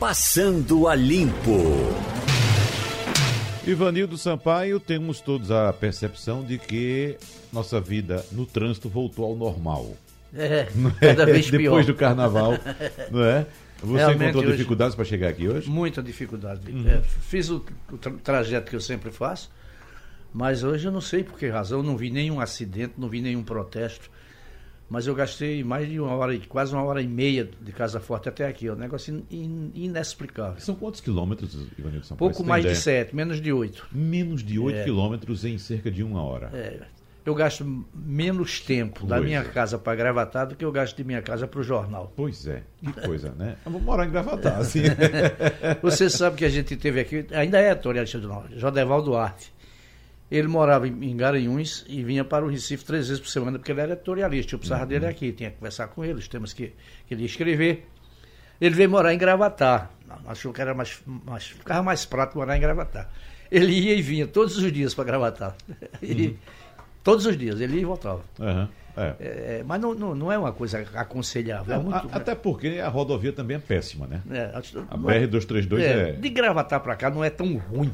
Passando a Limpo. Ivanildo Sampaio, temos todos a percepção de que nossa vida no trânsito voltou ao normal. É, cada vez pior. Depois do carnaval, não é? Você Realmente, encontrou dificuldades para chegar aqui hoje? Muita dificuldade. Uhum. É, fiz o, o tra- trajeto que eu sempre faço, mas hoje eu não sei por que razão, não vi nenhum acidente, não vi nenhum protesto. Mas eu gastei mais de uma hora, quase uma hora e meia de Casa Forte até aqui. É um negócio in- in- inexplicável. São quantos quilômetros, Ivanildo Sampaio? Pouco mais de ideia? sete, menos de oito. Menos de 8 É. quilômetros em cerca de uma hora. É, eu gasto menos tempo da Pois minha é. casa para gravatar do que eu gasto de minha casa para o jornal. Pois é, que coisa, né? Eu vou morar em Gravatar, assim. Você sabe que a gente teve aqui, ainda é Tony Alexandre Jodeval Duarte. Ele morava em, Garanhuns e vinha para o Recife três vezes por semana, porque ele era editorialista. Eu precisava dele aqui, tinha que conversar com ele, os temas que, que ele ia escrever. Ele veio morar em Gravatar. Achou que era mais, mais, ficava mais prático morar em Gravatar. Ele ia e vinha todos os dias para Gravatar. E, Todos os dias, ele ia e voltava. Aham, é. É, mas não, não, não é uma coisa aconselhável. É muito, a- até porque a rodovia também é péssima, né? é, A não é- BR-232 é, é... De Gravatar para cá não é tão ruim.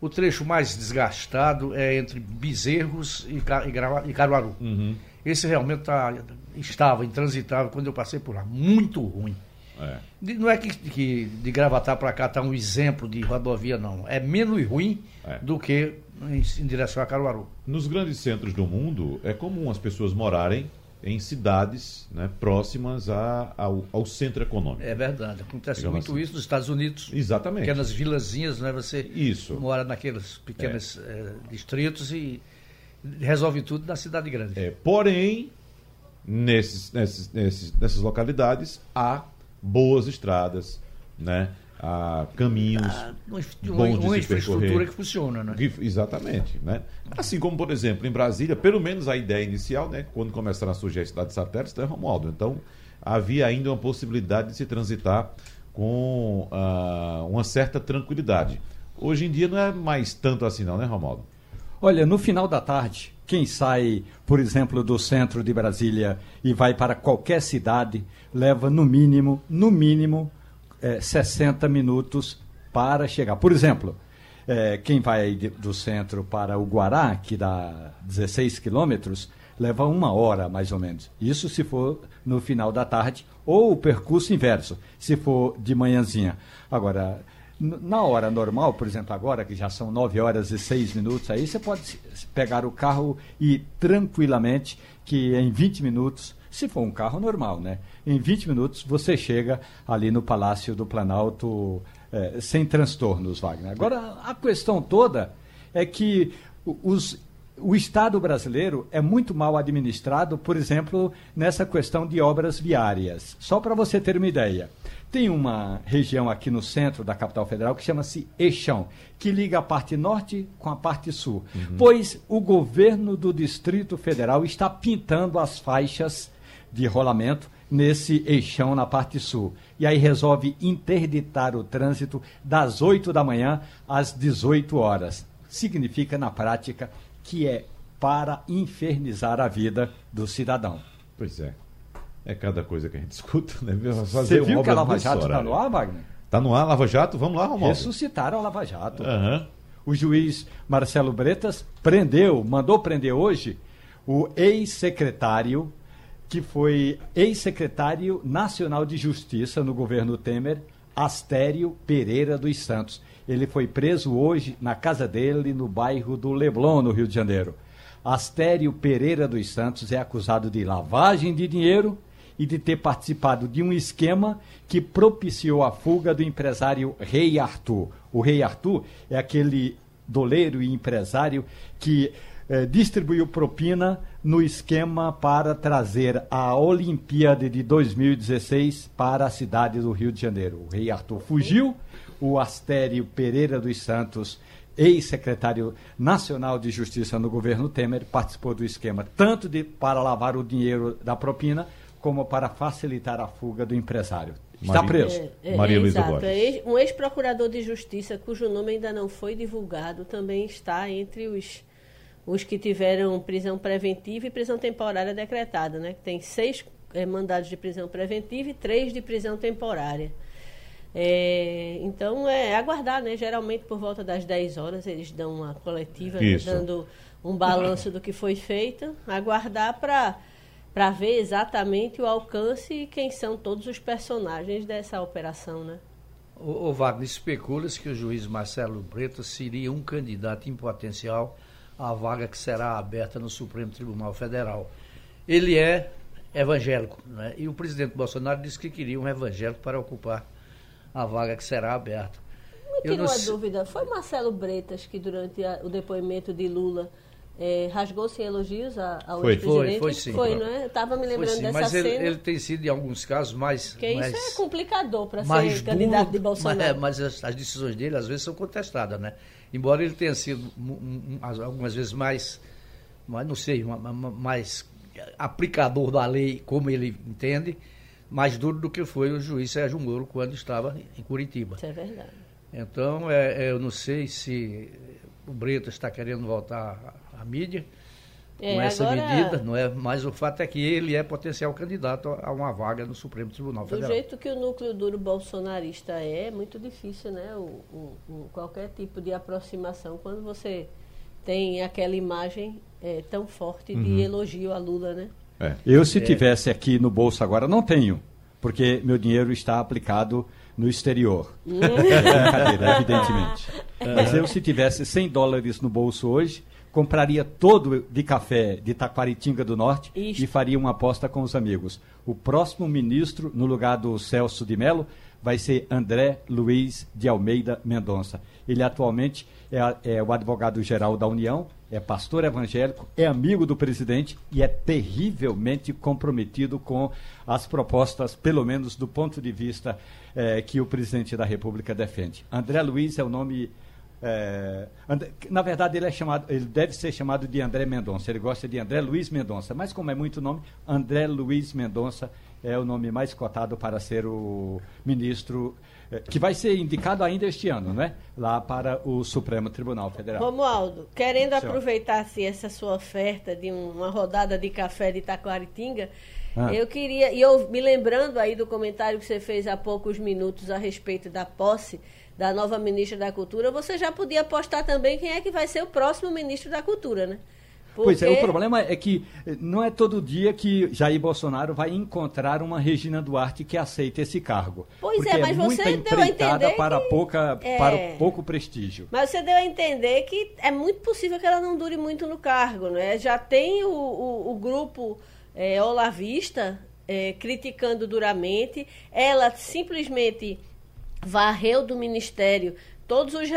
O trecho mais desgastado é entre Bezerros e, e e Caruaru. Uhum, Esse realmente tá- estava intransitável quando eu passei por lá. Muito ruim. é. De- não é que, que de Gravatar para cá está um exemplo de rodovia, não. É menos ruim É. do que em, em direção a Caruaru. Nos grandes centros do mundo, é comum as pessoas morarem em cidades né, próximas a- ao, ao centro econômico. É verdade. Acontece Digamos muito assim. isso nos Estados Unidos. Exatamente. Pequenas vilazinhas, né? Você Isso. mora naqueles pequenos eh, distritos e resolve tudo na cidade grande. É, porém, nesses, nesses, nesses- nessas localidades há boas estradas, né? Há caminhos Ah, uma, uma- bons de uma se infraestrutura que funciona, né? Que- Exatamente, né? Assim como, por exemplo, em Brasília, pelo menos a ideia inicial, né? Quando começaram a surgir as cidades satélites, né, Romualdo? Então, havia ainda uma possibilidade de se transitar com ah, uma certa tranquilidade. Hoje em dia não é mais tanto assim não, né, Romualdo? Olha, no final da tarde, quem sai, por exemplo, do centro de Brasília e vai para qualquer cidade, leva no mínimo, no mínimo, eh, 60 minutos para chegar. Por exemplo, eh, quem vai do centro para o Guará, que dá 16 quilômetros, leva uma hora mais ou menos. Isso se for no final da tarde, ou o percurso inverso, se for de manhãzinha. Agora, Na hora normal, por exemplo, agora que já são 9 horas e 6 minutos, aí você pode pegar o carro e tranquilamente, que em 20 minutos, se for um carro normal, né? Em 20 minutos você chega ali no Palácio do Planalto eh, sem transtornos, Wagner. Agora, a questão toda é que o- os o Estado brasileiro é muito mal administrado, por exemplo, nessa questão de obras viárias. Só para você ter uma ideia. Tem uma região aqui no centro da capital federal que chama-se Eixão, que liga a parte norte com a parte sul. Pois o governo do Distrito Federal está pintando as faixas de rolamento nesse eixão na parte sul. E aí resolve interditar o trânsito das 8 da manhã às 18 horas. Significa, na prática, que é para infernizar a vida do cidadão. Pois é. É cada coisa que a gente escuta, né? Você viu que a Lava Jato está no ar, Wagner? Tá no ar, Lava Jato? Vamos lá, Romualdo. Ressuscitaram a Lava Jato. Aham. O juiz Marcelo Bretas prendeu, mandou prender hoje, o ex-secretário, que foi ex-secretário nacional de Justiça no governo Temer, Astério Pereira dos Santos. Ele foi preso hoje na casa dele, no bairro do Leblon, no Rio de Janeiro. Astério Pereira dos Santos é acusado de lavagem de dinheiro e de ter participado de um esquema que propiciou a fuga do empresário Rei Arthur. O Rei Arthur é aquele doleiro e empresário que eh, distribuiu propina no esquema para trazer a Olimpíada de 2016 para a cidade do Rio de Janeiro. O Rei Arthur fugiu, o Astério Pereira dos Santos ex-secretário nacional de Justiça no governo Temer, participou do esquema tanto de, para lavar o dinheiro da propina, como para facilitar a fuga do empresário. Está Maria- preso. É, é, Maria Luísa exato. Borges. É ex- um ex-procurador de justiça cujo nome ainda não foi divulgado também está entre os, os que tiveram prisão preventiva e prisão temporária decretada, né? Tem seis eh, mandados de prisão preventiva e três de prisão temporária. É, então é aguardar, né? Geralmente por volta das 10 horas eles dão uma coletiva né? dando um balanço do que foi feito, aguardar para para ver exatamente o alcance e quem são todos os personagens dessa operação, né? O, o Wagner especula-se que o juiz Marcelo Bretas seria um candidato em potencial à vaga que será aberta no Supremo Tribunal Federal. Ele é evangélico, né? e o presidente Bolsonaro disse que queria um evangélico para ocupar a vaga que será aberta. Me tira uma dúvida, foi Marcelo Bretas que durante a, o depoimento de Lula é, rasgou-se elogios ao ex-presidente? Foi, foi sim. Foi, não é? Estava me lembrando sim, dessa mas cena. Mas ele, tem sido, em alguns casos, mais... Porque mais, isso é complicador para ser candidato de Bolsonaro. Mas, é, mas as, as, decisões dele, às vezes, são contestadas, né? Embora ele tenha sido, algumas vezes, mais, mais não sei, mais aplicador da lei, como ele entende, mais duro do que foi o juiz Sérgio Moro quando estava em Curitiba. Isso é verdade. Então, é, eu não sei se o Brito está querendo voltar à, mídia é, com essa agora, medida, não é? Mas o fato é que ele é potencial candidato a uma vaga no Supremo Tribunal Federal. Do jeito que o núcleo duro bolsonarista é, é muito difícil, né? O, o, o, qualquer tipo de aproximação quando você tem aquela imagem é, tão forte de uhum. elogio a Lula, né? É. Eu, se é. tivesse aqui no bolso agora, não tenho, porque meu dinheiro está aplicado no exterior. Hum. é evidentemente. Mas eu, se tivesse 100 dólares no bolso hoje, compraria todo de café de Taquaritinga do Norte e faria uma aposta com os amigos. O próximo ministro, no lugar do Celso de Mello, vai ser André Luiz de Almeida Mendonça. Ele atualmente é, é o advogado-geral da União, é pastor evangélico, é amigo do presidente e é terrivelmente comprometido com as propostas, pelo menos do ponto de vista é, que o presidente da República defende. André Luiz é o nome. É, na verdade, ele é chamado, ele deve ser chamado de André Mendonça. Ele gosta de André Luiz Mendonça, mas como é muito nome, André Luiz Mendonça é o nome mais cotado para ser o ministro é, que vai ser indicado ainda este ano, né? Lá para o Supremo Tribunal Federal. Romualdo, querendo aproveitar assim, essa sua oferta de uma rodada de café de Itacoaritinga, ah. eu queria, e eu me lembrando aí do comentário que você fez há poucos minutos a respeito da posse da nova ministra da Cultura, você já podia apostar também quem é que vai ser o próximo ministro da Cultura, né? Porque... Pois é, o problema é que eh, não é todo dia que Jair Bolsonaro vai encontrar uma Regina Duarte que aceita esse cargo. Pois é, mas é você deu a entender para, que... pouca, é... para pouco prestígio. Mas você deu a entender que é muito possível que ela não dure muito no cargo, não é? Já tem o, o, o grupo é, olavista é, criticando duramente, ela simplesmente varreu do ministério todos os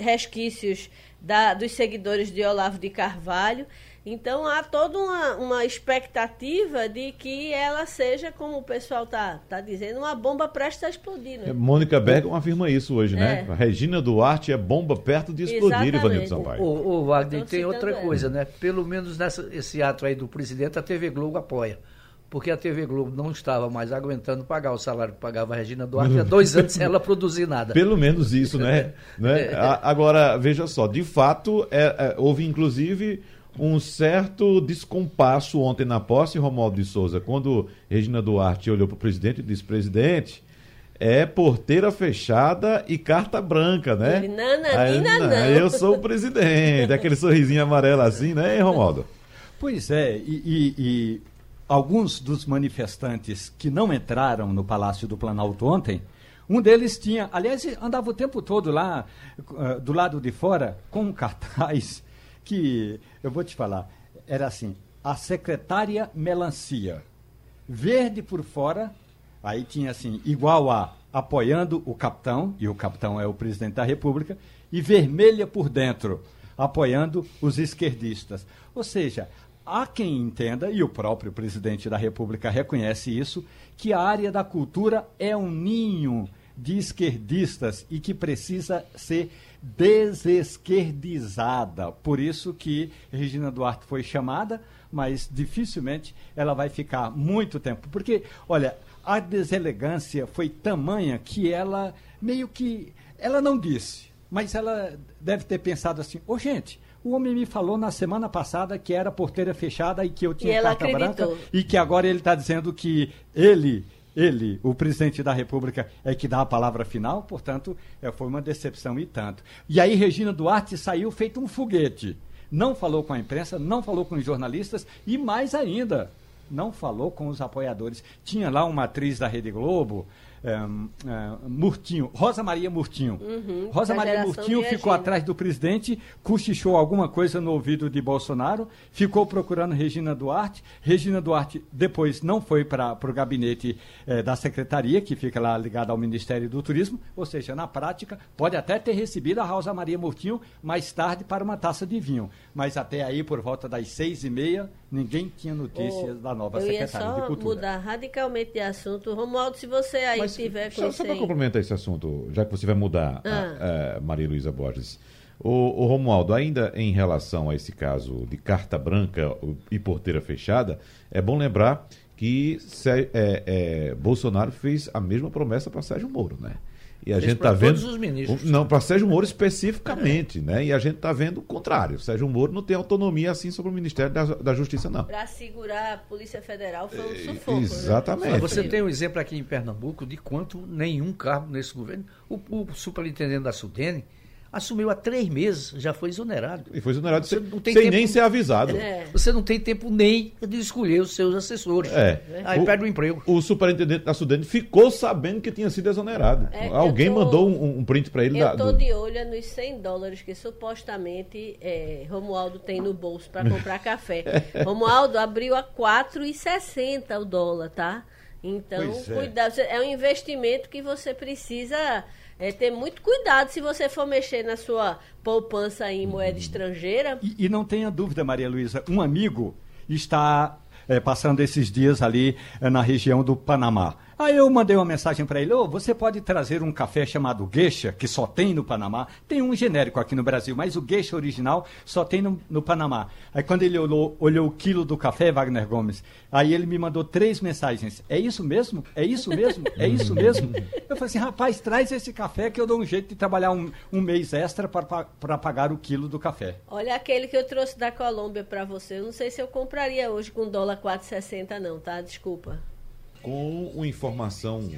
resquícios da, dos seguidores de Olavo de Carvalho. Então há toda uma, uma expectativa de que ela seja, como o pessoal está tá dizendo, uma bomba prestes a explodir. Né? Mônica Bergman afirma isso hoje, né? é. né? A Regina Duarte é bomba perto de explodir, Ivanildo Sampaio. O, o, o Wagner tem outra coisa, né? Pelo menos nessa, esse ato aí do presidente, a TV Globo apoia porque a TV Globo não estava mais aguentando pagar o salário que pagava a Regina Duarte há dois anos sem ela produzir nada. Pelo menos isso, né? né? É. Agora, veja só, de fato, é, é, houve inclusive um certo descompasso ontem na posse, Romualdo de Souza, quando Regina Duarte olhou para o presidente e disse, presidente, é porteira fechada e carta branca, né? Ele, não, não, Eu sou o presidente, aquele sorrisinho amarelo assim, né, Romualdo? Pois é, e, e, e alguns dos manifestantes que não entraram no Palácio do Planalto ontem, um deles tinha, aliás, andava o tempo todo lá, uh, do lado de fora, com um cartaz que, eu vou te falar, era assim, a secretária melancia, verde por fora, aí tinha assim, igual a apoiando o capitão, e o capitão é o presidente da república, e vermelha por dentro, apoiando os esquerdistas. Ou seja, Há quem entenda, e o próprio presidente da República reconhece isso, que a área da cultura é um ninho de esquerdistas e que precisa ser desesquerdizada. Por isso que Regina Duarte foi chamada, mas dificilmente ela vai ficar muito tempo. Porque, olha, a deselegância foi tamanha que ela meio que. Ela não disse, mas ela deve ter pensado assim: ô oh, gente, o homem me falou na semana passada que era porteira fechada e que eu tinha carta acreditou. branca e que agora ele está dizendo que ele ele, o presidente da República, é que dá a palavra final, portanto, é, foi uma decepção e tanto. E aí Regina Duarte saiu feito um foguete. Não falou com a imprensa, não falou com os jornalistas e mais ainda, não falou com os apoiadores. Tinha lá uma atriz da Rede Globo, é, é, Murtinho, Rosa Maria Murtinho. Uhum, Rosa Maria Murtinho ficou atrás do presidente, cochichou alguma coisa no ouvido de Bolsonaro, ficou procurando Regina Duarte. Regina Duarte depois não foi para o gabinete eh, da secretaria, que fica lá ligado ao Ministério do Turismo, ou seja, na prática, pode até ter recebido a Rosa Maria Murtinho mais tarde para uma taça de vinho. Mas até aí, por volta das seis e meia, ninguém tinha notícias Ô, da nova eu ia secretária de só Cultura. mudar radicalmente de assunto. Romualdo, se você aí Mas tiver só, só para complementar esse assunto, já que você vai mudar, Ah. a- a Maria Luísa Borges. O, o Romualdo, ainda em relação a esse caso de carta branca e porteira fechada, é bom lembrar que é, é, Bolsonaro fez a mesma promessa para Sérgio Moro, né? E a gente está vendo. todos os ministros. Não, para Sérgio Moro especificamente, né? E a gente está vendo o contrário. Sérgio Moro não tem autonomia assim sobre o Ministério da, da Justiça, não. Para segurar a Polícia Federal foi um É, sufoco. exatamente. Né? Você tem um exemplo aqui em Pernambuco de quanto nenhum cargo nesse governo. O, o superintendente da Sudene assumiu há três meses, já foi exonerado. E foi exonerado Você sem, não tem sem tempo- nem ser avisado. É. Você não tem tempo nem de escolher os seus assessores. É. Aí O- perde o emprego. O superintendente da Sudene ficou sabendo que tinha sido exonerado. É, Alguém tô- mandou um, um print para ele Eu estou do- de olho nos 100 dólares que supostamente é, Romualdo tem no bolso para comprar café. Romualdo abriu a 4,60 o dólar, tá? Então, Pois é. cuidado. Você- É um investimento que você precisa é, ter muito cuidado se você for mexer na sua poupança em moeda estrangeira. E, e não tenha dúvida, Maria Luísa, um amigo está eh, passando esses dias ali eh, na região do Panamá. Aí eu mandei uma mensagem para ele: Ô, você pode trazer um café chamado Geisha, que só tem no Panamá. Tem um genérico aqui no Brasil, mas o Geisha original só tem no, no Panamá. Aí quando ele olhou, olhou o quilo do café, Wagner Gomes, aí ele me mandou três mensagens: É isso mesmo? É isso mesmo? É isso mesmo? Eu falei assim: rapaz, traz esse café que eu dou um jeito de trabalhar um, um mês extra para pagar o quilo do café. Olha aquele que eu trouxe da Colômbia para você. Eu não sei se eu compraria hoje com dólar 4,60 não, tá? Desculpa. Com uma informação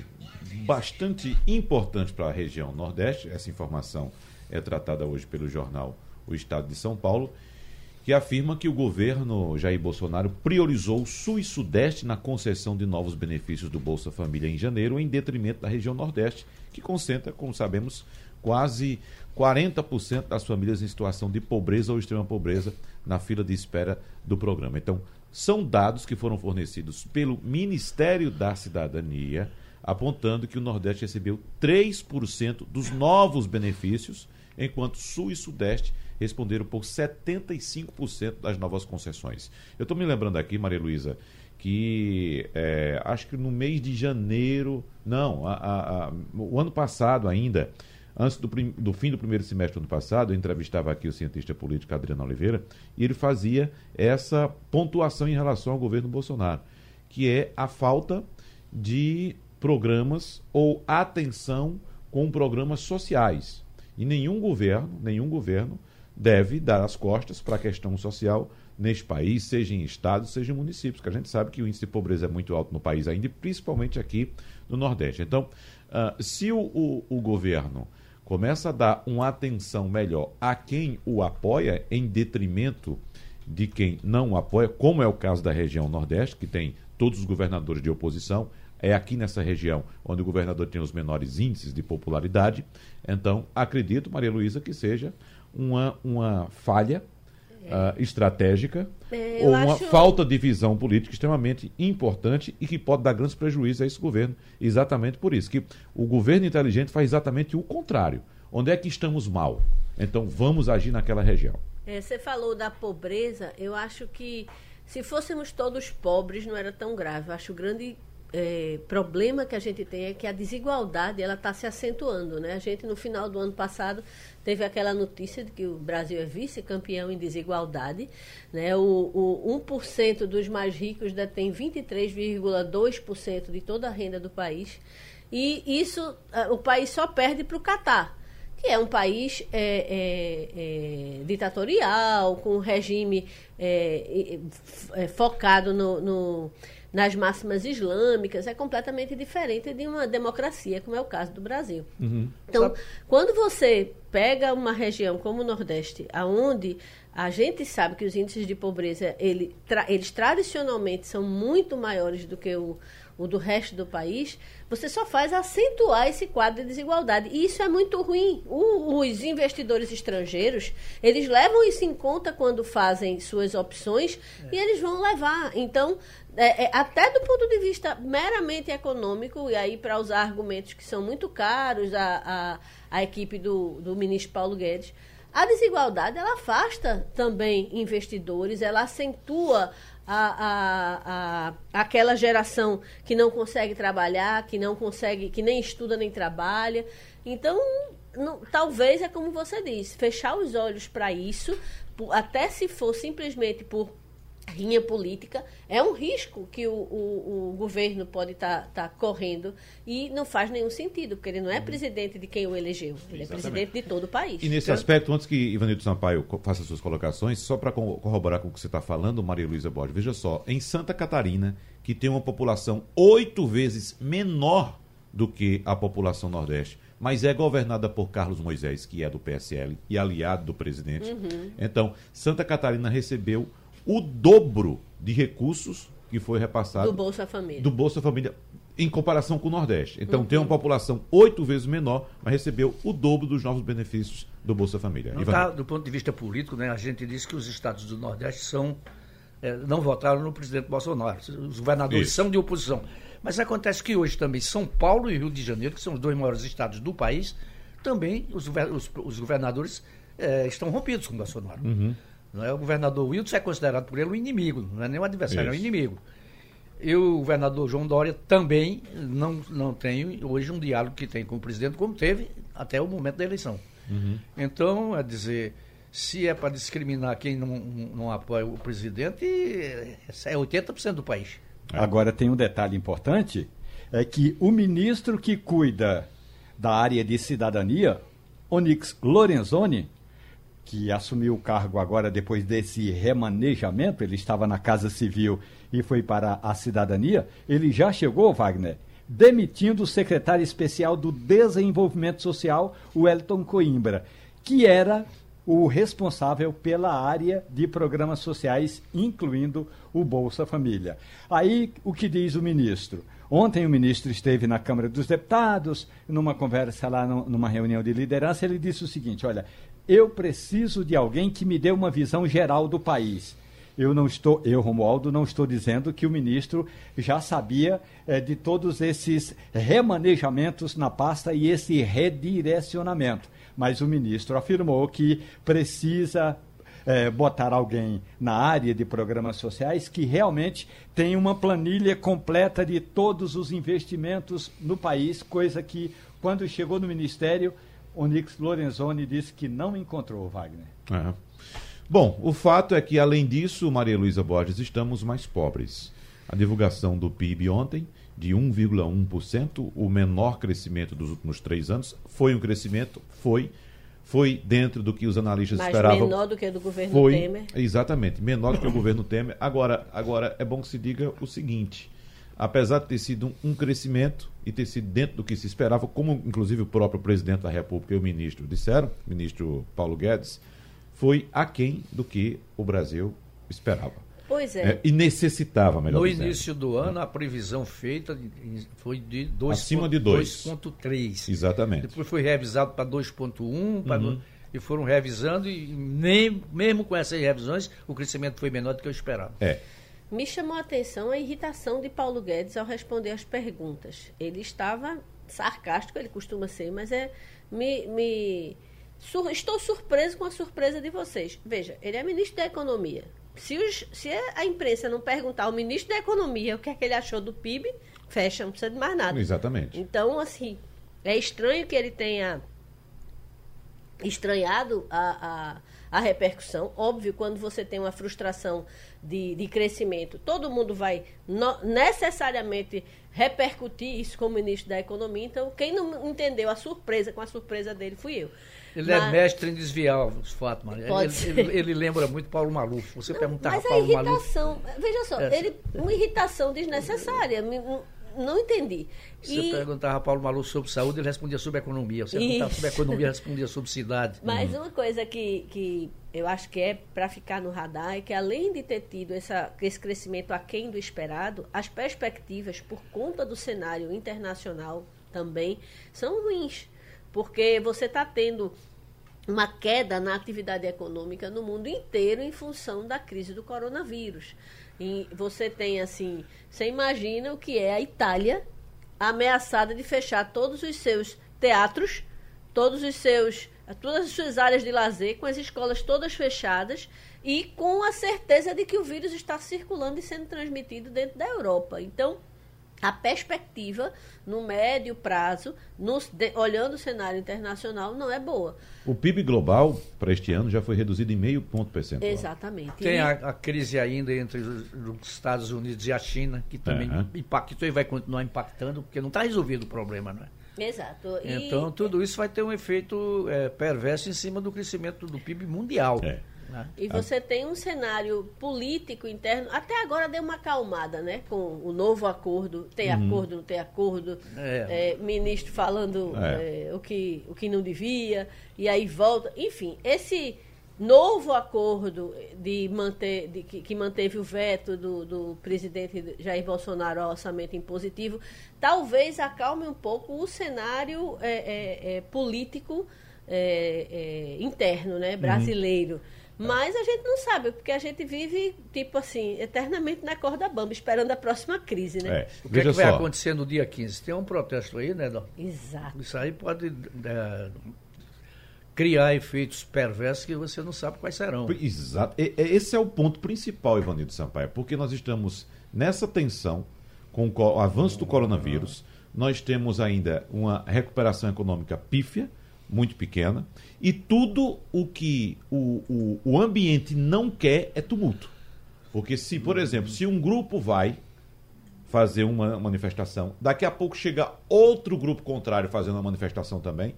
bastante importante para a região Nordeste. Essa informação é tratada hoje pelo jornal O Estado de São Paulo, que afirma que o governo Jair Bolsonaro priorizou o Sul e Sudeste na concessão de novos benefícios do Bolsa Família em janeiro, em detrimento da região Nordeste, que concentra, como sabemos, quase 40% das famílias em situação de pobreza ou extrema pobreza na fila de espera do programa. Então, são dados que foram fornecidos pelo Ministério da Cidadania, apontando que o Nordeste recebeu 3% dos novos benefícios, enquanto Sul e Sudeste responderam por 75% das novas concessões. Eu estou me lembrando aqui, Maria Luísa, que é, acho que no mês de janeiro, não, a- a- a- o ano passado ainda, antes do, prim- do fim do primeiro semestre do ano passado, eu entrevistava aqui o cientista político Adriano Oliveira, e ele fazia essa pontuação em relação ao governo Bolsonaro, que é a falta de programas ou atenção com programas sociais. E nenhum governo, nenhum governo deve dar as costas para a questão social neste país, seja em estados, seja em municípios, que a gente sabe que o índice de pobreza é muito alto no país ainda, e principalmente aqui no Nordeste. Então, ah, se o, o- o governo começa a dar uma atenção melhor a quem o apoia, em detrimento de quem não o apoia, como é o caso da região Nordeste, que tem todos os governadores de oposição, é aqui nessa região onde o governador tem os menores índices de popularidade. Então, acredito, Maria Luísa, que seja uma, uma falha ah, estratégica É, ou uma acho- falta de visão política extremamente importante e que pode dar grandes prejuízos a esse governo. Exatamente por isso, que o governo inteligente faz exatamente o contrário. Onde é que estamos mal? Então, vamos agir naquela região. É, você falou da pobreza, eu acho que se fôssemos todos pobres não era tão grave. Eu acho o grande é, problema que a gente tem é que a desigualdade ela está se acentuando. Né? A gente, no final do ano passado, teve aquela notícia de que o Brasil é vice-campeão em desigualdade. Né? O, o 1% dos mais ricos detém 23,2% de toda a renda do país. E isso, ah, o país só perde para o Catar que é um país é, é, é, ditatorial, com um regime é, é, focado no, no, nas máximas islâmicas, é completamente diferente de uma democracia, como é o caso do Brasil. Uhum. Então, quando você pega uma região como o Nordeste, aonde a gente sabe que os índices de pobreza, ele, tra, eles tradicionalmente são muito maiores do que o, o do resto do país, você só faz acentuar esse quadro de desigualdade. E isso é muito ruim. O, os investidores estrangeiros, eles levam isso em conta quando fazem suas opções é. e eles vão levar. Então, é, é, até do ponto de vista meramente econômico, e aí para usar argumentos que são muito caros a, a, equipe do, do ministro Paulo Guedes, a desigualdade ela afasta também investidores, ela acentua a, a, a, aquela geração que não consegue trabalhar, que não consegue, que nem estuda nem trabalha. Então, não, talvez é como você disse, fechar os olhos para isso, até se for simplesmente por rinha política, é um risco que o, o, o governo pode estar tá, tá correndo e não faz nenhum sentido, porque ele não é uhum. presidente de quem o elegeu, ele Exatamente. é presidente de todo o país. E nesse aspecto, antes que Ivanildo Sampaio faça suas colocações, só para corroborar com o que você está falando, Maria Luísa Borges, veja só, em Santa Catarina, que tem uma população oito vezes menor do que a população nordeste, mas é governada por Carlos Moisés, que é do PSL e aliado do presidente. Uhum. Então, Santa Catarina recebeu o dobro de recursos que foi repassado do Bolsa Família. Do Bolsa Família em comparação com o Nordeste. Então uhum. tem uma população oito vezes menor, mas recebeu o dobro dos novos benefícios do Bolsa Família. Não tá, do ponto de vista político, né, a gente diz que os estados do Nordeste são é, não votaram no presidente Bolsonaro. Os governadores Isso. são de oposição. Mas acontece que hoje também São Paulo e Rio de Janeiro, que são os dois maiores estados do país, também os, os, os governadores é, estão rompidos com Bolsonaro. Uhum. Não é? O governador Wilson é considerado por ele um inimigo, não é nem um adversário, Isso. é um inimigo. E o governador João Dória também não, não tem hoje um diálogo que tem com o presidente, como teve até o momento da eleição. Uhum. Então, é dizer, se é para discriminar quem não, não apoia o presidente, é 80% do país. Agora tem um detalhe importante, é que o ministro que cuida da área de cidadania, Onyx Lorenzoni, que assumiu o cargo agora depois desse remanejamento, ele estava na Casa Civil e foi para a cidadania, ele já chegou, Wagner, demitindo o secretário especial do Desenvolvimento Social, o Elton Coimbra, que era o responsável pela área de programas sociais, incluindo o Bolsa Família. Aí, o que diz o ministro? Ontem o ministro esteve na Câmara dos Deputados, numa conversa lá, numa reunião de liderança, ele disse o seguinte: olha, eu preciso de alguém que me dê uma visão geral do país. Eu não estou, eu, Romualdo, não estou dizendo que o ministro já sabia eh, de todos esses remanejamentos na pasta e esse redirecionamento. Mas o ministro afirmou que precisa eh, botar alguém na área de programas sociais que realmente tem uma planilha completa de todos os investimentos no país, coisa que, quando chegou no ministério, Onix Lorenzoni disse que não encontrou Wagner. É. Bom, o fato é que, além disso, Maria Luísa Borges, estamos mais pobres. A divulgação do PIB ontem, de 1,1%, o menor crescimento dos últimos três anos, foi um crescimento, foi, foi dentro do que os analistas Mas esperavam. menor do que o do governo foi, Temer. Exatamente, menor do que o governo Temer. Agora, agora, é bom que se diga o seguinte, apesar de ter sido um, um crescimento e ter sido dentro do que se esperava, como inclusive o próprio presidente da República e o ministro disseram, o ministro Paulo Guedes, foi aquém do que o Brasil esperava. Pois é. é e necessitava, melhor No dizendo. início do ano, a previsão feita foi de 2, acima de 2,3. Exatamente. Depois foi revisado para 2,1 uhum. e foram revisando e nem mesmo com essas revisões o crescimento foi menor do que eu esperava. É. Me chamou a atenção a irritação de Paulo Guedes ao responder as perguntas. Ele estava sarcástico, ele costuma ser, mas é me, me sur, estou surpreso com a surpresa de vocês. Veja, ele é ministro da Economia. Se, os, se a imprensa não perguntar ao ministro da Economia o que é que ele achou do PIB, fecha, não precisa de mais nada. Exatamente. Então, assim, é estranho que ele tenha estranhado a, a, a, repercussão. Óbvio, quando você tem uma frustração de, de crescimento, todo mundo vai no, necessariamente repercutir isso como ministro da Economia. Então, quem não entendeu a surpresa com a surpresa dele fui eu. Ele é mas... é mestre em desviar os fatos, Maria. Ele, ele, ele, lembra muito Paulo Maluf. Você não, perguntar mas a Paulo Maluf... Mas a irritação... Veja só, é. ele, uma irritação desnecessária não entendi. Você e... perguntava a Paulo Malu sobre saúde, ele respondia sobre economia. Você perguntava sobre economia, ele respondia sobre cidade. Mas uhum. uma coisa que, que eu acho que é para ficar no radar é que além de ter tido essa, esse crescimento aquém do esperado, as perspectivas por conta do cenário internacional também são ruins. Porque você está tendo uma queda na atividade econômica no mundo inteiro em função da crise do coronavírus. E você tem assim, você imagina o que é a Itália ameaçada de fechar todos os seus teatros, todos os seus, todas as suas áreas de lazer, com as escolas todas fechadas e com a certeza de que o vírus está circulando e sendo transmitido dentro da Europa. Então, a perspectiva no médio prazo, de, olhando o cenário internacional, não é boa. O PIB global para este ano já foi reduzido em meio ponto percentual. Exatamente. Tem a, a, crise ainda entre os, Estados Unidos e a China, que também uhum. impactou e vai continuar impactando, porque não está resolvido o problema, não é? Exato. E... Então, tudo isso vai ter um efeito é, perverso em cima do crescimento do PIB mundial. É. Né? E você tem um cenário político interno, até agora deu uma acalmada, né? Com o novo acordo, tem uhum. acordo, não tem acordo, é. É, ministro falando é. é. o, que, o que não devia, e aí volta. Enfim, esse novo acordo de manter, de, que, que, manteve o veto do, do, presidente Jair Bolsonaro ao orçamento impositivo, talvez acalme um pouco o cenário é, é, é, político interno, né, uhum. brasileiro. Uhum. Mas a gente não sabe, porque a gente vive, tipo assim, eternamente na corda bamba, esperando a próxima crise, né? É. O que, é que vai acontecer no dia 15? Tem um protesto aí, né, Dó? Exato. Isso aí pode é, criar efeitos perversos que você não sabe quais serão. Exato. E, esse é o ponto principal, Ivanildo Sampaio, porque nós estamos nessa tensão com o avanço do coronavírus, nós temos ainda uma recuperação econômica pífia, muito pequena, e tudo o que o, o, o ambiente não quer é tumulto. Porque se, por exemplo, se um grupo vai fazer uma manifestação, daqui a pouco chega outro grupo contrário fazendo uma manifestação também,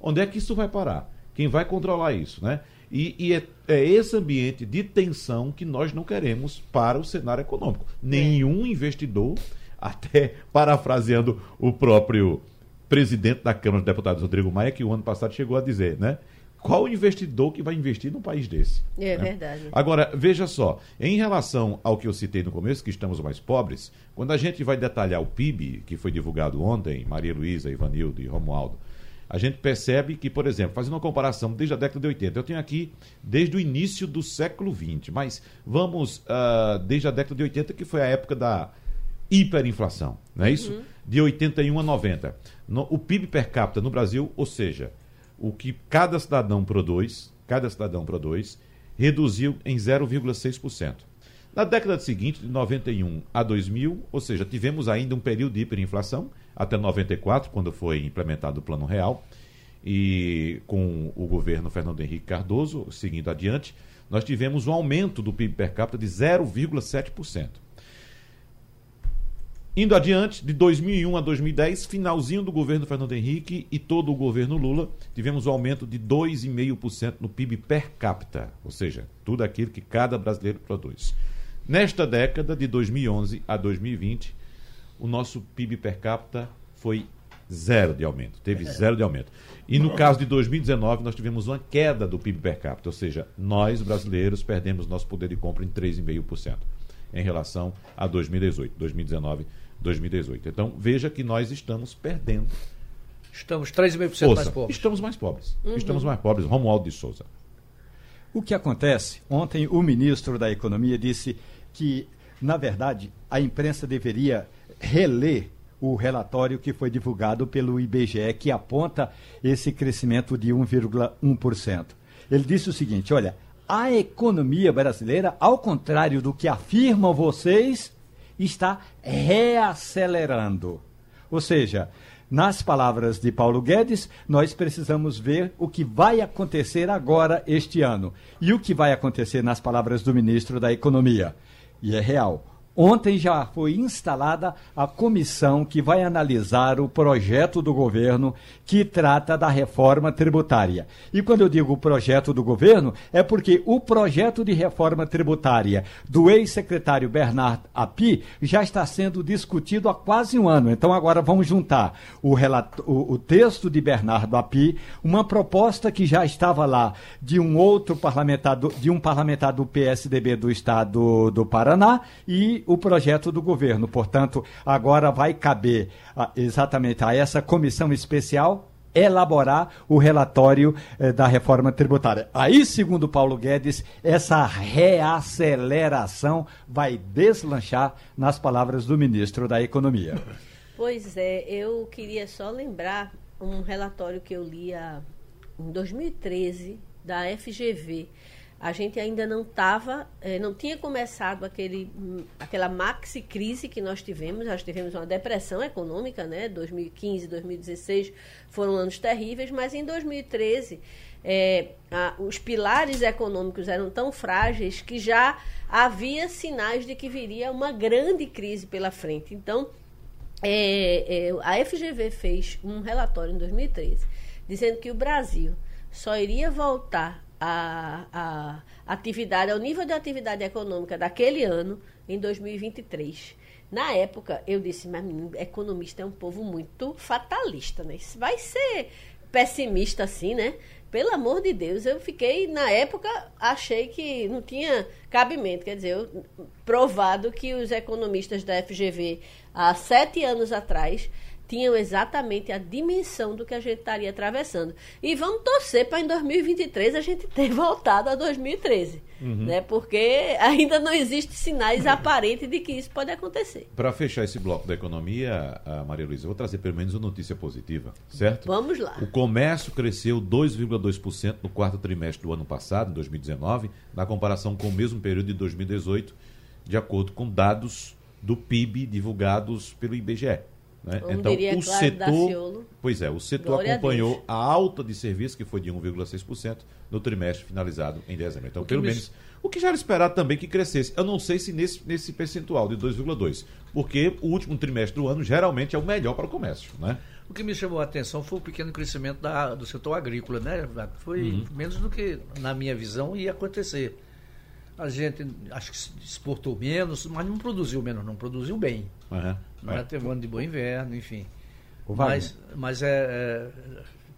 onde é que isso vai parar? Quem vai controlar isso, né? E, e é, é, esse ambiente de tensão que nós não queremos para o cenário econômico. Nenhum investidor, até parafraseando o próprio presidente da Câmara dos Deputados, Rodrigo Maia, que o ano passado chegou a dizer, né? Qual investidor que vai investir num país desse? É né? verdade. Agora, veja só, em relação ao que eu citei no começo, que estamos mais pobres, quando a gente vai detalhar o PIB, que foi divulgado ontem, Maria Luísa, Ivanildo e Romualdo, a gente percebe que, por exemplo, fazendo uma comparação desde a década de 80, eu tenho aqui desde o início do século XX, mas vamos uh, desde a década de 80, que foi a época da hiperinflação, não é isso? Uhum. De 81 a 90. No, o PIB per capita no Brasil, ou seja, o que cada cidadão produz, cada cidadão produz, reduziu em 0,6%. Na década seguinte, de 91 a 2000, ou seja, tivemos ainda um período de hiperinflação, até 94, quando foi implementado o Plano Real, e com o governo Fernando Henrique Cardoso, seguindo adiante, nós tivemos um aumento do PIB per capita de 0,7%. Indo adiante, de 2001 a 2010, finalzinho do governo Fernando Henrique e todo o governo Lula, tivemos um aumento de 2,5% no PIB per capita, ou seja, tudo aquilo que cada brasileiro produz. Nesta década, de 2011 a 2020, o nosso PIB per capita foi zero de aumento, teve zero de aumento. E no caso de 2019, nós tivemos uma queda do PIB per capita, ou seja, nós brasileiros perdemos nosso poder de compra em 3,5% em relação a 2018. 2019 2018. Então, veja que nós estamos perdendo. Estamos 3,5% mais pobres. Estamos mais pobres. Uhum. Estamos mais pobres. Romualdo de Souza. O que acontece? Ontem o ministro da Economia disse que, na verdade, a imprensa deveria reler o relatório que foi divulgado pelo IBGE, que aponta esse crescimento de 1,1%. Ele disse o seguinte: olha, a economia brasileira, ao contrário do que afirmam vocês, está reacelerando. Ou seja, nas palavras de Paulo Guedes, nós precisamos ver o que vai acontecer agora este ano. E o que vai acontecer nas palavras do ministro da Economia. E é real Ontem já foi instalada a comissão que vai analisar o projeto do governo que trata da reforma tributária. E quando eu digo projeto do governo, é porque o projeto de reforma tributária do ex-secretário Bernard Api já está sendo discutido há quase um ano. Então agora vamos juntar o, relato, o, o texto de Bernardo Api, uma proposta que já estava lá de um outro parlamentar, do, de um parlamentar do PSDB do estado do Paraná e o projeto do governo. Portanto, agora vai caber a, exatamente a essa comissão especial elaborar o relatório eh, da reforma tributária. Aí, segundo Paulo Guedes, essa reaceleração vai deslanchar nas palavras do ministro da Economia. Pois é, eu queria só lembrar um relatório que eu li em 2013 da FGV a gente ainda não estava, eh, não tinha começado aquele, aquela maxi crise que nós tivemos, nós tivemos uma depressão econômica, né? 2015, 2016 foram anos terríveis, mas em 2013 é, a, os pilares econômicos eram tão frágeis que já havia sinais de que viria uma grande crise pela frente. Então, é, é, a FGV fez um relatório em 2013 dizendo que o Brasil só iria voltar a, a atividade, ao nível de atividade econômica daquele ano, em 2023. Na época, eu disse, mas economista é um povo muito fatalista, né? Isso vai ser pessimista assim, né? Pelo amor de Deus, eu fiquei, na época, achei que não tinha cabimento. Quer dizer, eu, provado que os economistas da FGV, há sete anos atrás, tinham exatamente a dimensão do que a gente estaria atravessando. E vamos torcer para em 2023 a gente ter voltado a 2013, uhum. né? Porque ainda não existe sinais aparentes de que isso pode acontecer. Para fechar esse bloco da economia, Maria Luísa, eu vou trazer pelo menos uma notícia positiva, certo? Vamos lá. O comércio cresceu 2,2% no quarto trimestre do ano passado, 2019, na comparação com o mesmo período de 2018, de acordo com dados do PIB divulgados pelo IBGE. Né? Então, o setor, pois é, o setor Glória acompanhou a, a, alta de serviço, que foi de 1,6% no trimestre finalizado em dezembro. Então, pelo me... menos, o que já era esperado também que crescesse. Eu não sei se nesse, nesse percentual de 2,2%, porque o último trimestre do ano geralmente é o melhor para o comércio. Né? O que me chamou a atenção foi o pequeno crescimento da, do setor agrícola, né? Foi uhum. menos do que, na minha visão, ia acontecer. A gente acho que exportou menos, mas não produziu menos, não produziu bem. Uhum. Né? Teve um ano de bom inverno, enfim. Mas, mas é, é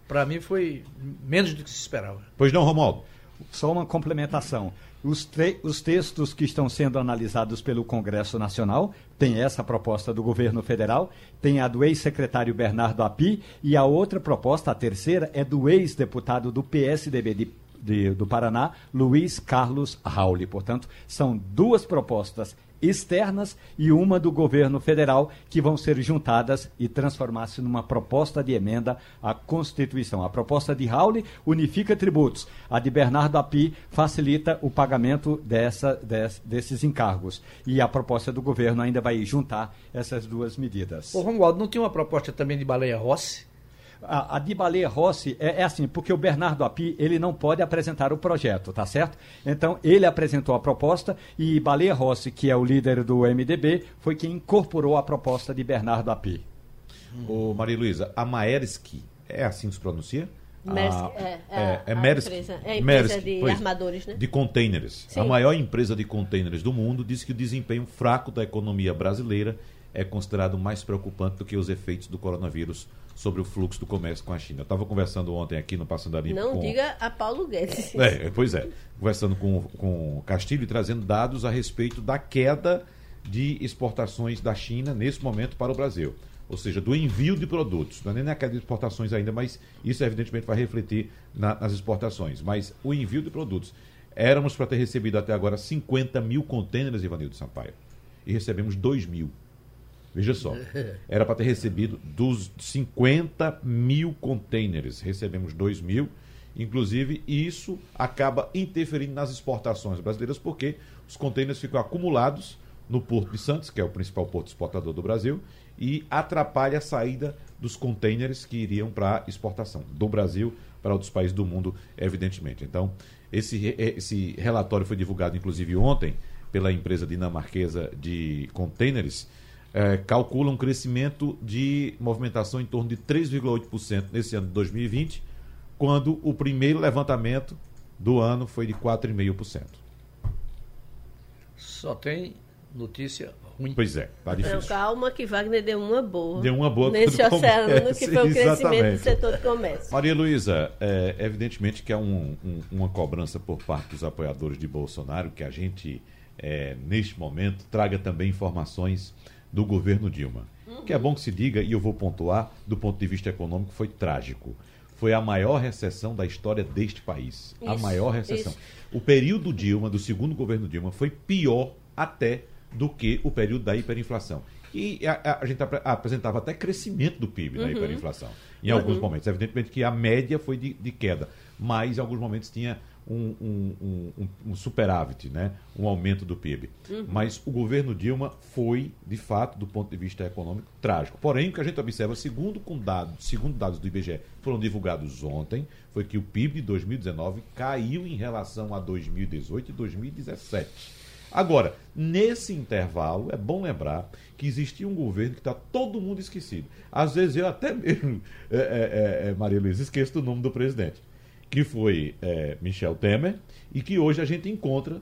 para mim foi menos do que se esperava. Pois não, Romualdo? Só uma complementação. Os, os, textos que estão sendo analisados pelo Congresso Nacional, tem essa proposta do governo federal, tem a do ex-secretário Bernardo Api, e a outra proposta, a terceira, é do ex-deputado do PSDB de de, do Paraná, Luiz Carlos Rauli. Portanto, são duas propostas externas e uma do governo federal que vão ser juntadas e transformar-se numa proposta de emenda à Constituição. A proposta de Rauli unifica tributos. A de Bernardo Api facilita o pagamento dessa, des, desses encargos. E a proposta do governo ainda vai juntar essas duas medidas. Ô Romualdo, não tinha uma proposta também de Baleia Rossi? A, a de Baleia Rossi é, é, assim, porque o Bernardo Api, ele não pode apresentar o projeto, tá certo? Então, ele apresentou a proposta e Baleia Rossi, que é o líder do MDB, foi quem incorporou a proposta de Bernardo Api. Ô, Maria Luísa, a Maersk, é assim que se pronuncia? Maersk, a, é, é, é, Maersk, empresa, é a empresa Maersk, de pois, armadores, né? De containers. Sim. A maior empresa de containers do mundo diz que o desempenho fraco da economia brasileira é considerado mais preocupante do que os efeitos do coronavírus sobre o fluxo do comércio com a China. Eu estava conversando ontem aqui no Passando a Limpo. Não com... diga a Paulo Guedes. É, pois é. Conversando com, com Castilho e trazendo dados a respeito da queda de exportações da China nesse momento para o Brasil. Ou seja, do envio de produtos. Não é nem na queda de exportações ainda, mas isso evidentemente vai refletir na, nas exportações. Mas o envio de produtos. Éramos para ter recebido até agora 50 mil contêineres, Ivanildo Sampaio. E recebemos 2 mil. Veja só, era para ter recebido dos 50 mil containers, recebemos 2 mil. Inclusive, isso acaba interferindo nas exportações brasileiras, porque os containers ficam acumulados no Porto de Santos, que é o principal porto exportador do Brasil, e atrapalha a saída dos contêineres que iriam para exportação do Brasil para outros países do mundo, evidentemente. Então, esse, esse relatório foi divulgado, inclusive, ontem pela empresa dinamarquesa de contêineres, é, calcula um crescimento de movimentação em torno de 3,8% nesse ano de 2020, quando o primeiro levantamento do ano foi de 4,5%. Só tem notícia ruim. Pois é, tá difícil. Não, calma que Wagner deu uma boa. Deu uma boa Nesse oceano que foi o crescimento do setor de comércio. Maria Luísa, é, evidentemente que há um, um, uma cobrança por parte dos apoiadores de Bolsonaro que a gente, é, neste momento, traga também informações do governo Dilma. Uhum. Que é bom que se diga, e eu vou pontuar, do ponto de vista econômico, foi trágico. Foi a maior recessão da história deste país. a Isso, maior recessão. isso. O período Dilma, do segundo governo Dilma, foi pior até do que o período da hiperinflação. E a, a- a gente apre- apresentava até crescimento do PIB na hiperinflação. Em alguns momentos. Evidentemente que a média foi de, de queda, mas em alguns momentos tinha um, um- um- um- superávit, né? um aumento do PIB. Mas o governo Dilma foi, de fato, do ponto de vista econômico, trágico. Porém, o que a gente observa, segundo, com dados, segundo dados do IBGE, foram divulgados ontem, foi que o PIB de 2019 caiu em relação a 2018 e 2017. Agora, nesse intervalo, é bom lembrar que existia um governo que está todo mundo esquecido. Às vezes eu até mesmo, é, é, é, Maria Luiza, esqueço do nome do presidente, que foi é, Michel Temer, e que hoje a gente encontra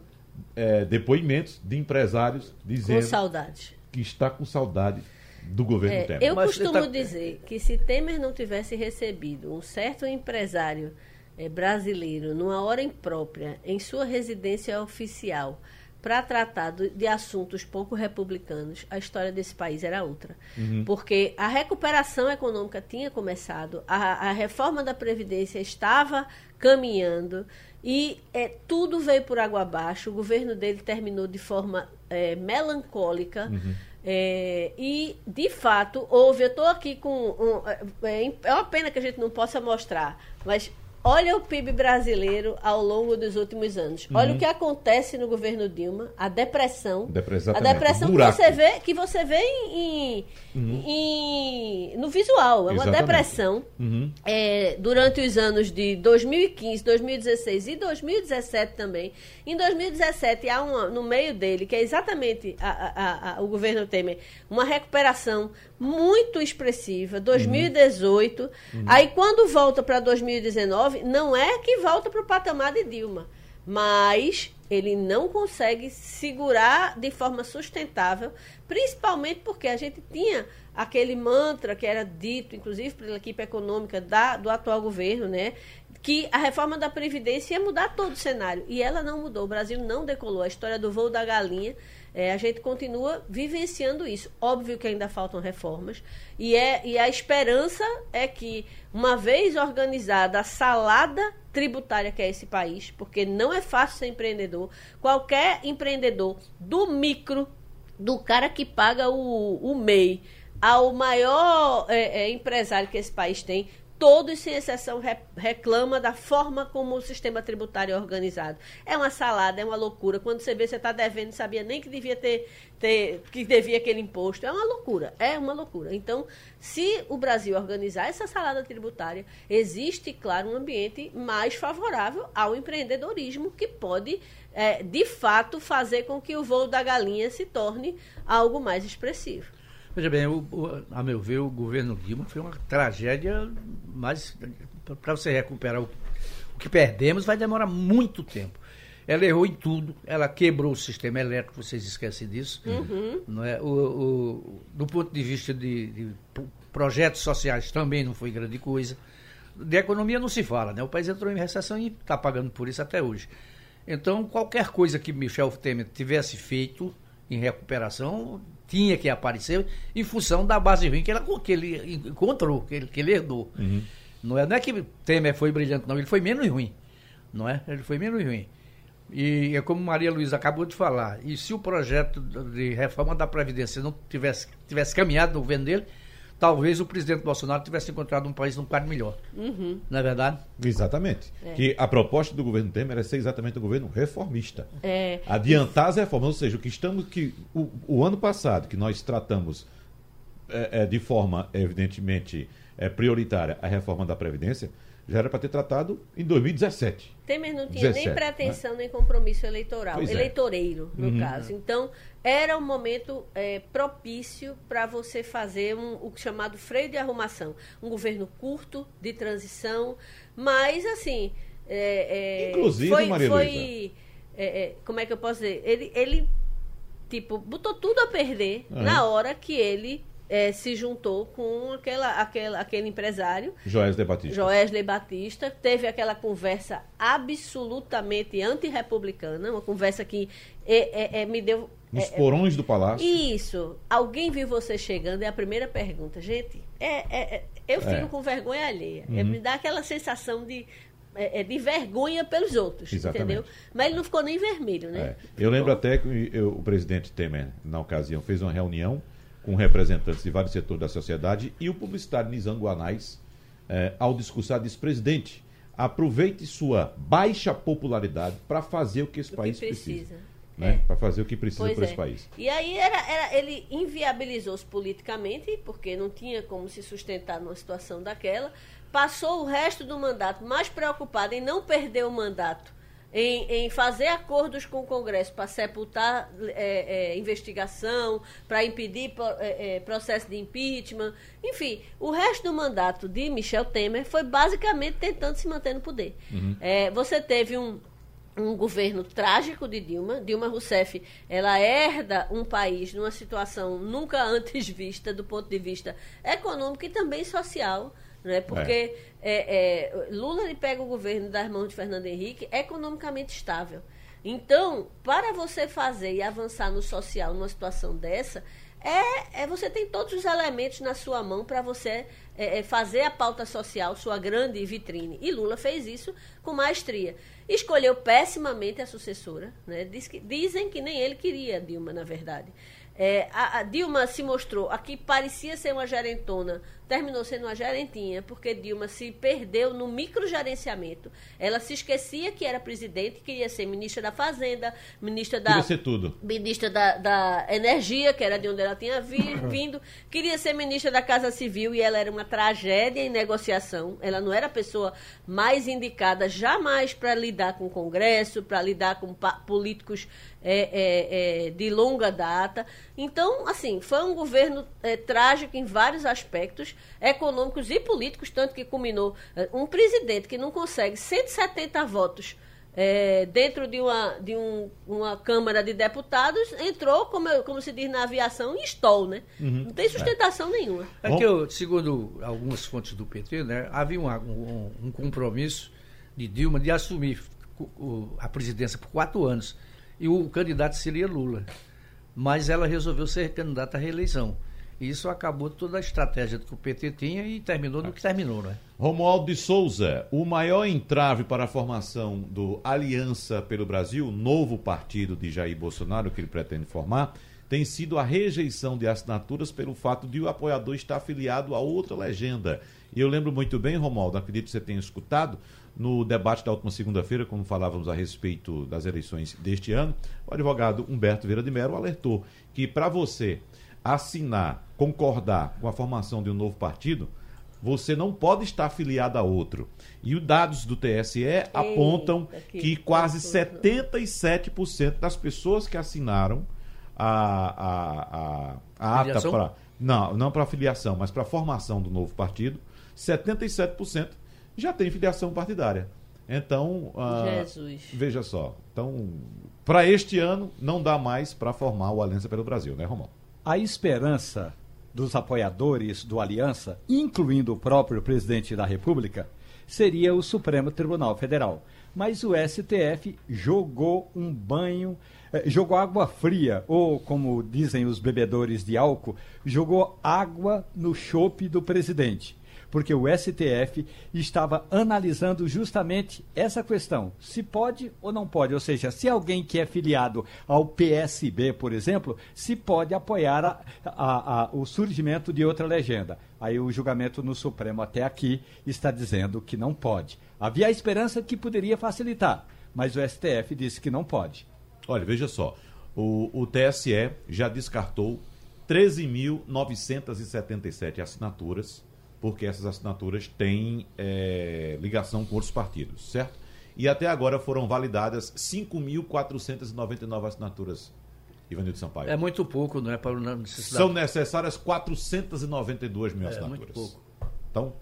é, depoimentos de empresários Com dizendo saudade. que está com saudade do governo É, Temer. eu Mas costumo ele tá- dizer que se Temer não tivesse recebido um certo empresário eh, brasileiro numa hora imprópria em sua residência oficial para tratar de assuntos pouco republicanos, a história desse país era outra. Porque a recuperação econômica tinha começado, a, a reforma da Previdência estava caminhando e eh, tudo veio por água abaixo. O governo dele terminou de forma eh, melancólica. É, e, de fato, houve. Eu estou aqui com. um- é, é uma pena que a gente não possa mostrar, mas olha o PIB brasileiro ao longo dos últimos anos. Olha o que acontece no governo Dilma, a depressão. Depre- a depressão que você vê, que você vê em, em- em- no visual. É uma Exatamente. depressão. Uhum. É, durante os anos de 2015, 2016 e 2017 também. Em 2017 há uma, no meio dele, que é exatamente a- a- a- o governo Temer, uma recuperação muito expressiva. 2018. Aí quando volta para 2019, não é que volta para o patamar de Dilma, mas ele não consegue segurar de forma sustentável, principalmente porque a gente tinha aquele mantra que era dito, inclusive pela equipe econômica da, do atual governo, né? Que a reforma da Previdência ia mudar todo o cenário. E ela não mudou. O Brasil não decolou. A história do voo da galinha, é, a gente continua vivenciando isso. Óbvio que ainda faltam reformas. E, é, e a esperança é que, uma vez organizada a salada tributária que é esse país, porque não é fácil ser empreendedor, qualquer empreendedor do micro do cara que paga o, o MEI ao maior é, é, empresário que esse país tem, todos, sem exceção, re- reclama da forma como o sistema tributário é organizado. É uma salada, é uma loucura. Quando você vê, você está devendo, sabia nem que devia ter, ter, que devia aquele imposto. É uma loucura, é uma loucura. Então, se o Brasil organizar essa salada tributária, existe, claro, um ambiente mais favorável ao empreendedorismo que pode, é, de fato, fazer com que o voo da galinha se torne algo mais expressivo. Veja bem, o- o- a meu ver, o governo Dilma foi uma tragédia, mas para você recuperar o, o que perdemos vai demorar muito tempo. Ela errou em tudo, ela quebrou o sistema elétrico, vocês esquecem disso. Não é? o, o- do ponto de vista de, de projetos sociais também não foi grande coisa. De economia não se fala, né? O país entrou em recessão e está pagando por isso até hoje. Então, qualquer coisa que Michel Temer tivesse feito em recuperação tinha que aparecer em função da base ruim que, ela, que ele encontrou, que ele, que ele herdou. Não, é, não é que Temer foi brilhante, não, ele foi menos ruim. Não é? Ele foi menos ruim. E é como Maria Luísa acabou de falar, e se o projeto de reforma da Previdência não tivesse, tivesse caminhado no governo dele, talvez o presidente Bolsonaro tivesse encontrado um país num quadro melhor. Não é verdade? Exatamente. Que a proposta do governo Temer é ser exatamente um governo reformista. É, Adiantar as reformas, ou seja, o que estamos que o, o ano passado que nós tratamos é, é, de forma, evidentemente, é, prioritária a reforma da Previdência, já era para ter tratado em 2017. Temer não tinha 17, nem pretensão né? nem compromisso eleitoral, Pois é. eleitoreiro, no Uhum. caso. Então, era um momento é, propício para você fazer um, o chamado freio de arrumação. Um governo curto, de transição, mas, assim. é, é, Inclusive, foi, Maria foi é, é, Como é que eu posso dizer? Ele, ele tipo, botou tudo a perder Uhum. na hora que ele é, se juntou com aquela, aquela, aquele empresário Joés de Batista. Joesley Batista teve aquela conversa absolutamente antirrepublicana, uma conversa que é, é, é, me deu. Nos é, é, porões do palácio. isso. Alguém viu você chegando? É a primeira pergunta. Gente, eu fico com vergonha alheia. É, me dá aquela sensação de, é, de vergonha pelos outros, Exatamente. entendeu? Mas ele não ficou nem vermelho, né? É. Eu lembro até que eu- o presidente Temer, na ocasião, fez uma reunião com representantes de vários setores da sociedade e o publicitário Nizam Guanais, eh, ao discursar, disse: presidente, aproveite sua baixa popularidade para fazer o que esse O que país precisa. precisa. Né? É. Para fazer o que precisa para é. esse país. E aí era, era- ele inviabilizou-se politicamente, porque não tinha como se sustentar numa situação daquela. Passou o resto do mandato mais preocupado em não perder o mandato, em, em fazer acordos com o Congresso para sepultar é, é, investigação, para impedir é, é, processo de impeachment. Enfim, o resto do mandato de Michel Temer foi basicamente tentando se manter no poder. É, você teve um um governo trágico de Dilma. Dilma Rousseff, ela herda um país numa situação nunca antes vista do ponto de vista econômico e também social, né? Porque é, é, Lula ele pega o governo das mãos de Fernando Henrique economicamente estável. Então, para você fazer e avançar no social numa situação dessa, é, é você tem todos os elementos na sua mão para você é, é, fazer a pauta social sua grande vitrine. E Lula fez isso com maestria. Escolheu pessimamente a sucessora. Né? Diz que- dizem que nem ele queria Dilma, na verdade. É, a, a Dilma se mostrou, aqui parecia ser uma gerentona, terminou sendo uma gerentinha, porque Dilma se perdeu no microgerenciamento. Ela se esquecia que era presidente, queria ser ministra da Fazenda, ministra da Queria ser tudo. ministra da, da Energia, que era de onde ela tinha vi- vindo, queria ser ministra da Casa Civil e ela era uma tragédia em negociação. Ela não era a pessoa mais indicada jamais para lidar com o Congresso, para lidar com políticos é, é, é, de longa data. Então, assim, foi um governo é, trágico em vários aspectos, econômicos e políticos, tanto que culminou é, um presidente que não consegue 170 votos é, dentro de, uma, de um- uma Câmara de Deputados, entrou, como, como se diz na aviação, em stall, né? Não tem sustentação nenhuma. É que, eu, segundo algumas fontes do PT, né, havia um, um- um compromisso de Dilma de assumir a presidência por quatro anos. E o candidato seria Lula. Mas ela resolveu ser candidata à reeleição. E isso acabou toda a estratégia que o PT tinha e terminou no que terminou, né? Romualdo de Souza, o maior entrave para a formação do Aliança pelo Brasil, novo partido de Jair Bolsonaro que ele pretende formar, tem sido a rejeição de assinaturas pelo fato de o apoiador estar afiliado a outra legenda. E eu lembro muito bem, Romualdo, acredito que você tenha escutado, no debate da última segunda-feira, quando falávamos a respeito das eleições deste ano, o advogado Humberto Vieira de Mello alertou que para você assinar, concordar com a formação de um novo partido, você não pode estar afiliado a outro. E os dados do TSE apontam que que quase absurdo. 77% das pessoas que assinaram a, a, a, a ata para. Não, não para filiação, mas para a formação do novo partido, 77% já tem filiação partidária. Então, ah, Jesus. veja só. Então, para este ano, não dá mais para formar o Aliança pelo Brasil, né, Romão? A esperança dos apoiadores do Aliança, incluindo o próprio presidente da República, seria o Supremo Tribunal Federal. Mas o STF jogou um banho, jogou água fria, ou como dizem os bebedores de álcool, jogou água no chope do presidente porque o STF estava analisando justamente essa questão: se pode ou não pode. Ou seja, se alguém que é filiado ao PSB, por exemplo, se pode apoiar a- a- a- o surgimento de outra legenda. Aí o julgamento no Supremo até aqui está dizendo que não pode. Havia a esperança que poderia facilitar, mas o STF disse que não pode. Olha, veja só. O, o TSE já descartou 13.977 assinaturas, porque essas assinaturas têm é, ligação com outros partidos, certo? E até agora foram validadas 5.499 assinaturas, Ivanildo Sampaio. É muito pouco, não é? Para necessidade. São necessárias 492 mil É, assinaturas. muito pouco. Então,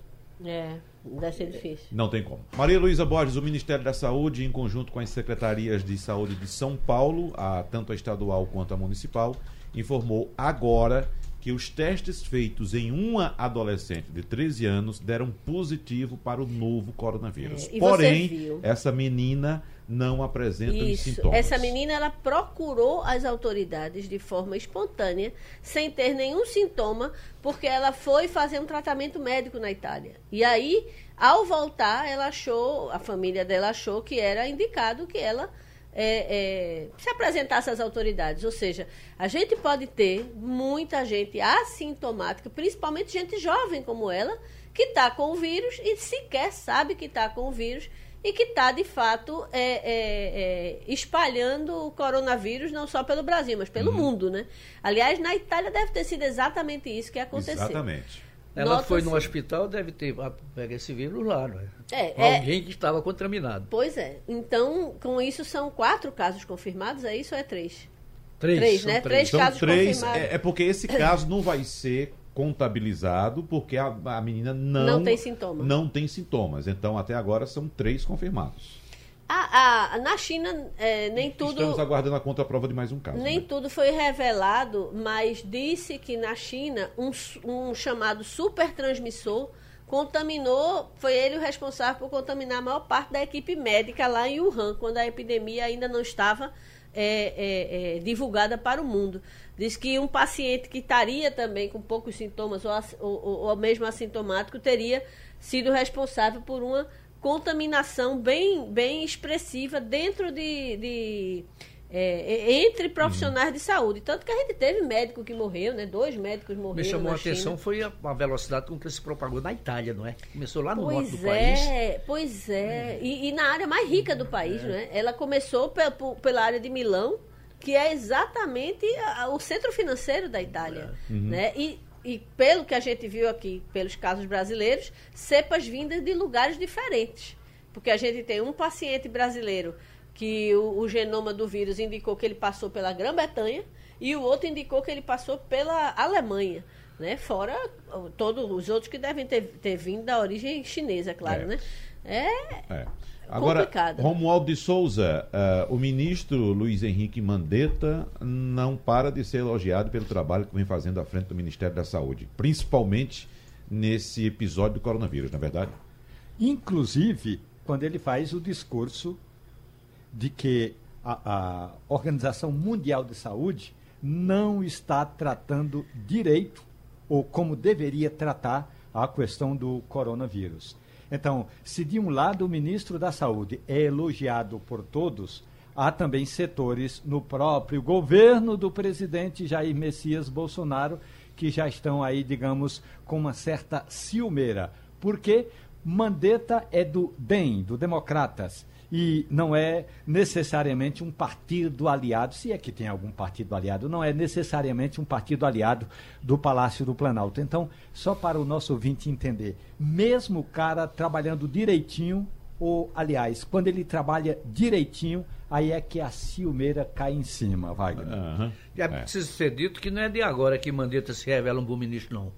É, deve ser difícil. não tem como. Maria Luísa Borges, o Ministério da Saúde, em conjunto com as secretarias de saúde de São Paulo, a, tanto a estadual quanto a municipal, informou agora que os testes feitos em uma adolescente de 13 anos deram positivo para o novo coronavírus. É, Porém, essa menina não apresenta os Isso. sintomas. Essa menina ela procurou as autoridades de forma espontânea, sem ter nenhum sintoma, porque ela foi fazer um tratamento médico na Itália. E aí, ao voltar, ela achou, a família dela achou que era indicado que ela é, é, se apresentasse às autoridades. Ou seja, a gente pode ter muita gente assintomática, principalmente gente jovem como ela, que está com o vírus e sequer sabe que está com o vírus e que está, de fato, é, é, é, espalhando o coronavírus não só pelo Brasil, mas pelo mundo, né? Aliás, na Itália deve ter sido exatamente isso que aconteceu. Exatamente. Ela Nota-se- foi no hospital, deve ter ah, pega esse vírus lá, não é? É, é- Alguém que estava contaminado. Pois é. Então, com isso, são quatro casos confirmados, é isso ou é três? Três, Três, são né? três. São casos três. confirmados. É, é porque esse caso não vai ser contabilizado porque a, a menina não, Não tem sintoma. Não tem sintomas. Então, até agora, são três confirmados. A- a- na China, é, nem tudo. Estamos aguardando a contraprova de mais um caso. Nem né? tudo foi revelado, mas disse que na China um, um chamado super transmissor contaminou, foi ele o responsável por contaminar a maior parte da equipe médica lá em Wuhan, quando a epidemia ainda não estava é, é, é, divulgada para o mundo. Diz que um paciente que estaria também com poucos sintomas ou, ou- ou mesmo assintomático teria sido responsável por uma contaminação bem, bem expressiva dentro de, de, é, entre profissionais de saúde. Tanto que a gente teve médico que morreu, né? Dois médicos morreram. Me chamou a atenção China. foi a, a velocidade com que se propagou na Itália, não é? Começou lá no norte do Pois país. é, pois é. E, e na área mais rica do país, né? Ela começou pe- pela área de Milão, que é exatamente a- o centro financeiro da Itália. Né? E, e pelo que a gente viu aqui, pelos casos brasileiros, cepas vindas de lugares diferentes. Porque a gente tem um paciente brasileiro que o, o genoma do vírus indicou que ele passou pela Grã-Bretanha e o outro indicou que ele passou pela Alemanha. Né? Fora todos os outros que devem ter, ter vindo da origem chinesa, claro, É. né? É, É. Agora, Complicado. Romualdo de Souza, eh, o ministro Luiz Henrique Mandetta não para de ser elogiado pelo trabalho que vem fazendo à frente do Ministério da Saúde, principalmente nesse episódio do coronavírus, não é verdade? Inclusive, quando ele faz o discurso de que a, a Organização Mundial de Saúde não está tratando direito ou como deveria tratar a questão do coronavírus. Então, se de um lado o ministro da Saúde é elogiado por todos, há também setores no próprio governo do presidente Jair Messias Bolsonaro que já estão aí, digamos, com uma certa ciumeira. Porque Mandetta é do DEM, do Democratas, e não é necessariamente um partido aliado, se é que tem algum partido aliado, não é necessariamente um partido aliado do Palácio do Planalto. Então, só para o nosso ouvinte entender, mesmo o cara trabalhando direitinho, ou aliás, quando ele trabalha direitinho, aí é que a ciumeira cai em cima, Wagner. Já É. precisa ser dito que não é de agora que Mandetta se revela um bom ministro, não.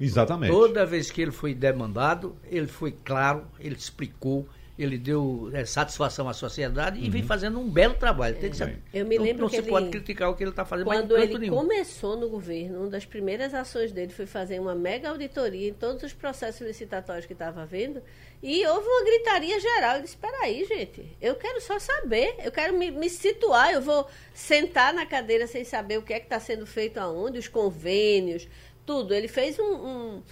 Exatamente. Toda vez que ele foi demandado, ele foi claro, ele explicou, ele deu é, satisfação à sociedade e Uhum. vem fazendo um belo trabalho. Tem que ser- Eu me não, lembro não que se ele- pode criticar o que ele está fazendo, mas Quando ele nenhum. começou no governo, uma das primeiras ações dele foi fazer uma mega auditoria em todos os processos licitatórios que estava havendo. E houve uma gritaria geral. Ele disse: Espera aí, gente, eu quero só saber, eu quero me, me situar. Eu vou sentar na cadeira sem saber o que é que está sendo feito aonde, os convênios, tudo. Ele fez um. um-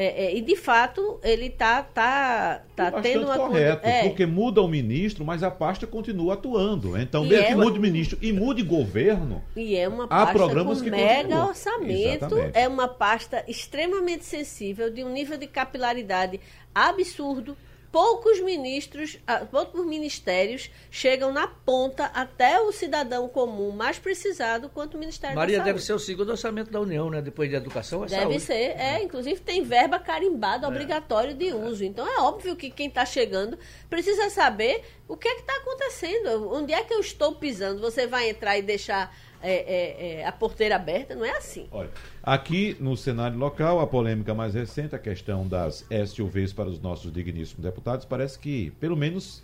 é, é, e de fato, ele está tá, tá Bastante tendo uma. correto, é, porque muda o ministro, mas a pasta continua atuando. Então, E mesmo que mude ministro e mude governo, E é uma Há pasta programas com que mega continuam. orçamento, Exatamente. é uma pasta extremamente sensível, de um nível de capilaridade absurdo. Poucos ministros, ah, poucos ministérios chegam na ponta até o cidadão comum mais precisado quanto o Ministério Maria da deve Saúde. ser o segundo orçamento da União, né? Depois de educação, é Deve saúde. ser, é, inclusive tem verba carimbada obrigatório de uso. Então é óbvio que quem está chegando precisa saber o que é que está acontecendo, onde é que eu estou pisando. Você vai entrar e deixar é, é, é, a porteira aberta? Não é assim. Olha, aqui no cenário local, a polêmica mais recente, a questão das SUVs para os nossos digníssimos deputados, parece que, pelo menos,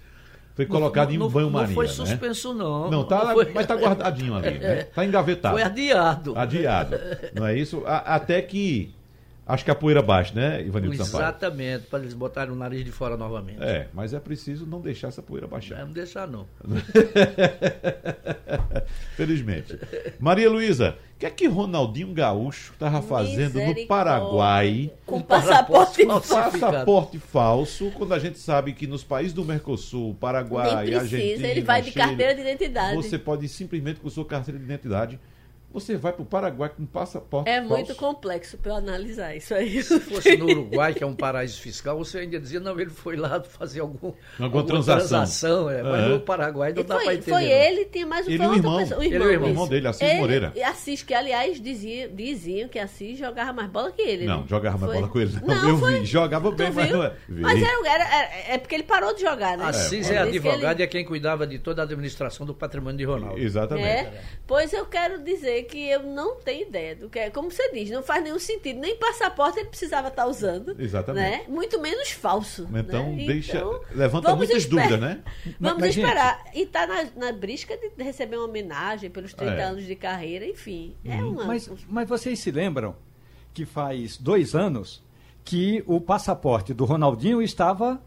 foi colocado em não, banho-maria. Não foi né? suspenso, não. Não, tá, foi- mas está guardadinho ali, né? Está engavetado. Foi adiado. Adiado. Não é isso? A- até que. Acho que a poeira baixa, né, Ivanildo Sampaio? Exatamente, para eles botarem o nariz de fora novamente. É, mas é preciso não deixar essa poeira baixar. Não deixar, não. Felizmente. Maria Luísa, o que é que Ronaldinho Gaúcho estava fazendo no. Paraguai Com Com passaporte passaporte falso. passaporte falso, quando a gente sabe que nos países do Mercosul, Paraguai, Nem precisa, Argentina, ele vai de Chile, carteira de identidade. Você pode ir simplesmente com sua carteira de identidade. Você vai para o Paraguai com passaporte É falso. muito complexo para eu analisar isso aí. Se fosse no Uruguai, que é um paraíso fiscal, você ainda dizia, não, ele foi lá fazer algum, Alguma transação. é, mas Aham. no Paraguai não E dá para entender. foi não. ele, tinha mais um Ele o outra irmão. pessoa, Ele e o irmão. O irmão dele, Assis Ele- Moreira. e Assis, que aliás dizia, diziam que Assis jogava mais bola que ele. Não, né? jogava mais Foi. bola com ele. Não, Não, eu foi. vi. Jogava bem, mas viu? não é. Vi. Mas era, era- era- é porque ele parou de jogar, né? Assis É, é, advogado ele- e é quem cuidava de toda a administração do patrimônio de Ronaldo. Exatamente. É, pois eu quero dizer que eu não tenho ideia do que é. Como você diz, não faz nenhum sentido. Nem passaporte ele precisava estar usando. Exatamente. Né? Muito menos falso. Então, né? deixa- Então, levanta vamos muitas esper- dúvidas, né? Vamos Mas, gente- esperar. E tá na, na brisca de receber uma homenagem pelos 30 É. anos de carreira, enfim. É uma. Mas, mas vocês se lembram que faz dois anos que o passaporte do Ronaldinho estava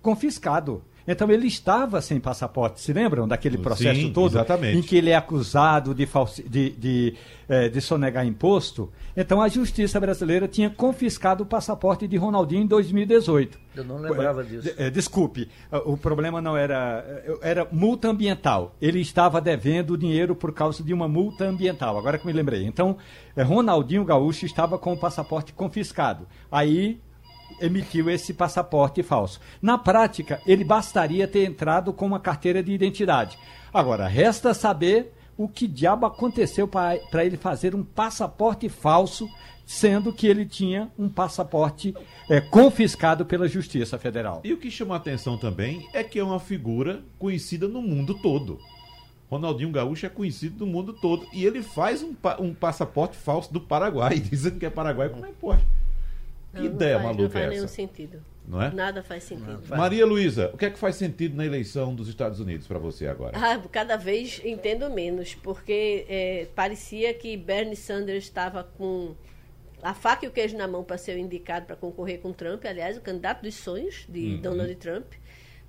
confiscado. Então ele estava sem passaporte. Se lembram daquele Sim, processo todo? exatamente. Em que ele é acusado de, falsi- de, de, eh, de sonegar imposto. Então a justiça brasileira tinha confiscado o passaporte de Ronaldinho em 2018. Eu não lembrava Eh, disso. eh, desculpe, o problema não era. Era multa ambiental. Ele estava devendo dinheiro por causa de uma multa ambiental. Agora que me lembrei. Então, Ronaldinho Gaúcho estava com o passaporte confiscado. Aí emitiu esse passaporte falso. Na prática, ele bastaria ter entrado com uma carteira de identidade. Agora, resta saber o que diabo aconteceu para ele fazer um passaporte falso, sendo que ele tinha um passaporte eh, confiscado pela Justiça Federal. E o que chama a atenção também é que é uma figura conhecida no mundo todo. Ronaldinho Gaúcho é conhecido no mundo todo. E ele faz um, um passaporte falso do Paraguai, dizendo que é Paraguai, como é que pode? Que Não, não ideia faz- Não maluca faz é nenhum essa? sentido. Não é? Nada faz sentido. Maria Luísa, o que é que faz sentido na eleição dos Estados Unidos para você agora? Ah, cada vez entendo menos, porque é, parecia que Bernie Sanders estava com a faca e o queijo na mão para ser o indicado para concorrer com Trump, aliás, o candidato dos sonhos de Donald Trump.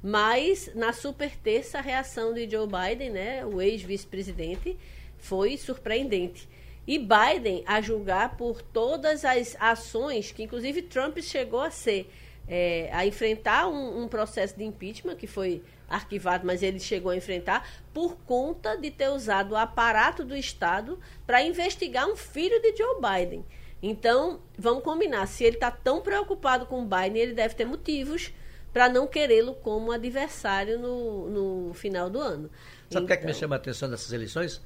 Mas na super terça a reação de Joe Biden, né, o ex-vice-presidente, foi surpreendente. E Biden, a julgar por todas as ações que, inclusive, Trump chegou a ser, é, a enfrentar um, um processo de impeachment, que foi arquivado, mas ele chegou a enfrentar, por conta de ter usado o aparato do Estado para investigar um filho de Joe Biden. Então, vamos combinar, se ele está tão preocupado com o Biden, ele deve ter motivos para não querê-lo como adversário no, no final do ano. Sabe o que é que me Então- chama a atenção dessas eleições?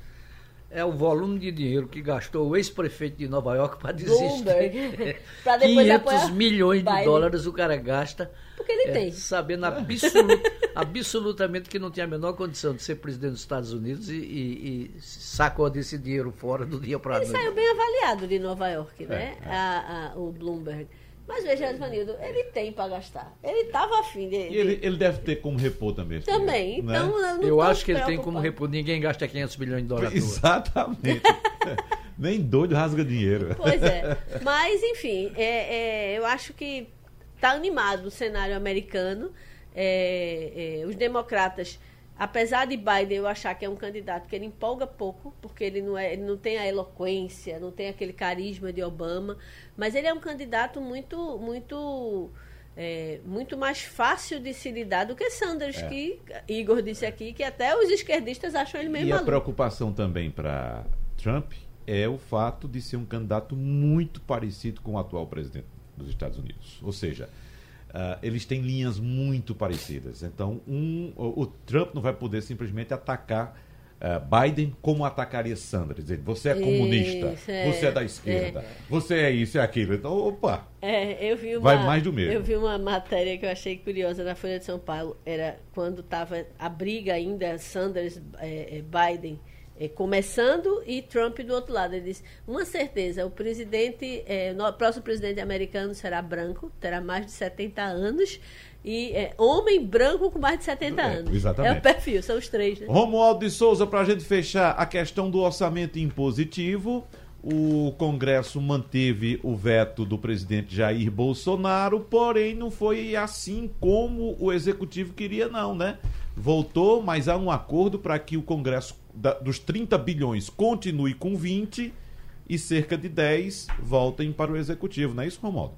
É o volume de dinheiro que gastou o ex-prefeito de Nova York para desistir. Bloomberg. Pra depois 500 apoiar milhões de Biden. dólares o cara gasta. Porque ele é, tem. Sabendo absolu- absolutamente que não tinha a menor condição de ser presidente dos Estados Unidos e, e- e sacou desse dinheiro fora do dia para a Ele noite. saiu bem avaliado de Nova York, né? É, A- a- o Bloomberg. Mas veja, Edvanildo, ele tem para gastar. Ele estava afim de. E ele, ele deve ter como repor também. Também. né? Então, eu não Eu acho que ele tem como repor. Ninguém gasta 500 milhões de dólares. Exatamente. Nem doido rasga dinheiro. Pois é. Mas, enfim, é, é, eu acho que está animado o cenário americano. É, é, os democratas, apesar de Biden eu achar que é um candidato que ele empolga pouco, porque ele não, é, ele não tem a eloquência, não tem aquele carisma de Obama, mas ele é um candidato muito, muito. é, muito mais fácil de se lidar do que Sanders, É. que Igor disse aqui, que até os esquerdistas acham ele meio E a maluco. preocupação também para Trump é o fato de ser um candidato muito parecido com o atual presidente dos Estados Unidos. Ou seja, Uh, eles têm linhas muito parecidas. Então, um, o, o Trump não vai poder simplesmente atacar uh, Biden como atacaria Sanders. Dizer, você é comunista, isso, é, você é da esquerda, é. você é isso e aquilo. Então, opa! É, eu vi uma, vai mais do mesmo. Eu vi uma matéria que eu achei curiosa na Folha de São Paulo. Era quando estava a briga ainda Sanders-Biden é, começando e Trump do outro lado. Ele disse: uma certeza, o presidente, é, o próximo presidente americano será branco, terá mais de 70 anos. E é, homem branco com mais de 70 é, anos. Exatamente. É o perfil, são os três. Né? Romualdo de Souza, para a gente fechar a questão do orçamento impositivo. O Congresso manteve o veto do presidente Jair Bolsonaro, porém não foi assim como o executivo queria, não, né? Voltou, mas há um acordo para que o Congresso da, dos 30 bilhões continue com 20 e cerca de 10 voltem para o executivo, não é isso, Romualdo?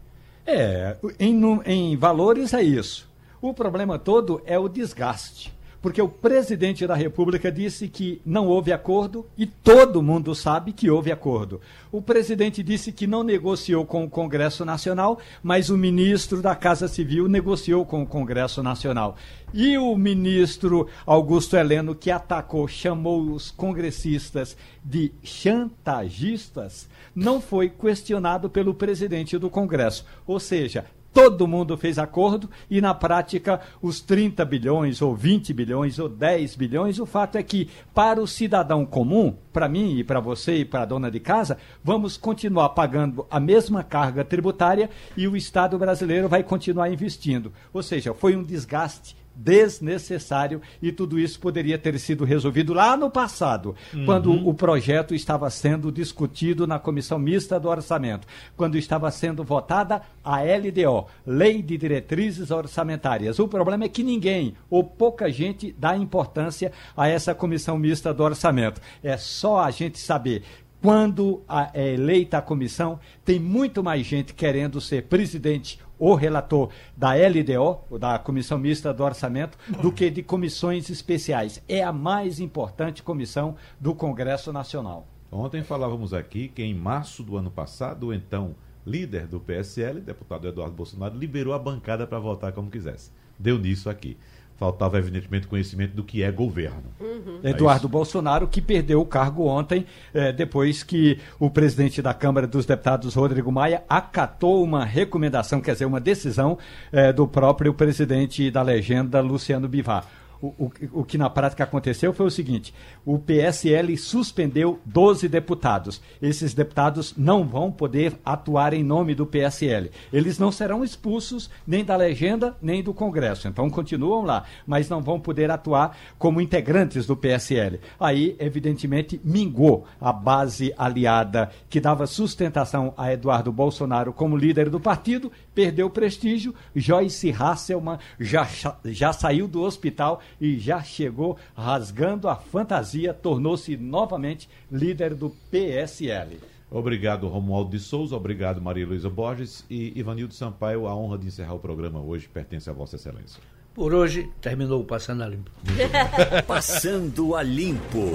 É, em, em valores é isso. O problema todo é o desgaste porque o presidente da República disse que não houve acordo e todo mundo sabe que houve acordo. O presidente disse que não negociou com o Congresso Nacional, mas o ministro da Casa Civil negociou com o Congresso Nacional. E o ministro Augusto Heleno, que atacou, chamou os congressistas de chantagistas, não foi questionado pelo presidente do Congresso. Ou seja, todo mundo fez acordo e na prática os 30 bilhões ou 20 bilhões ou 10 bilhões, o fato é que para o cidadão comum, para mim e para você e para a dona de casa, vamos continuar pagando a mesma carga tributária e o Estado brasileiro vai continuar investindo. Ou seja, foi um desgaste desnecessário e tudo isso poderia ter sido resolvido lá no passado, uhum. quando o projeto estava sendo discutido na comissão mista do orçamento, quando estava sendo votada a LDO, Lei de Diretrizes Orçamentárias. O problema é que ninguém ou pouca gente dá importância a essa comissão mista do orçamento. É só a gente saber quando é eleita a comissão, tem muito mais gente querendo ser presidente ou relator da LDO, da Comissão Mista do Orçamento, do que de comissões especiais. É a mais importante comissão do Congresso Nacional. Ontem falávamos aqui que em março do ano passado, o então líder do PSL, deputado Eduardo Bolsonaro, liberou a bancada para votar como quisesse. Deu nisso aqui faltava evidentemente conhecimento do que é governo. Uhum. Eduardo é Bolsonaro, que perdeu o cargo ontem, eh, depois que o presidente da Câmara dos Deputados, Rodrigo Maia, acatou uma recomendação, quer dizer, uma decisão eh, do próprio presidente da legenda, Luciano Bivar o, o, que na prática aconteceu foi o seguinte: o PSL suspendeu 12 deputados. Esses deputados não vão poder atuar em nome do PSL. Eles não serão expulsos nem da legenda nem do Congresso. Então continuam lá, mas não vão poder atuar como integrantes do PSL. Aí, evidentemente, mingou a base aliada que dava sustentação a Eduardo Bolsonaro como líder do partido, perdeu prestígio. Joyce Hasselman já, já saiu do hospital e já chegou rasgando a fantasia, tornou-se novamente líder do PSL. Obrigado, Romualdo de Souza. Obrigado, Maria Luísa Borges. E Ivanildo Sampaio, a honra de encerrar o programa hoje pertence a Vossa Excelência. Por hoje, terminou o Passando a Limpo. Passando a Limpo.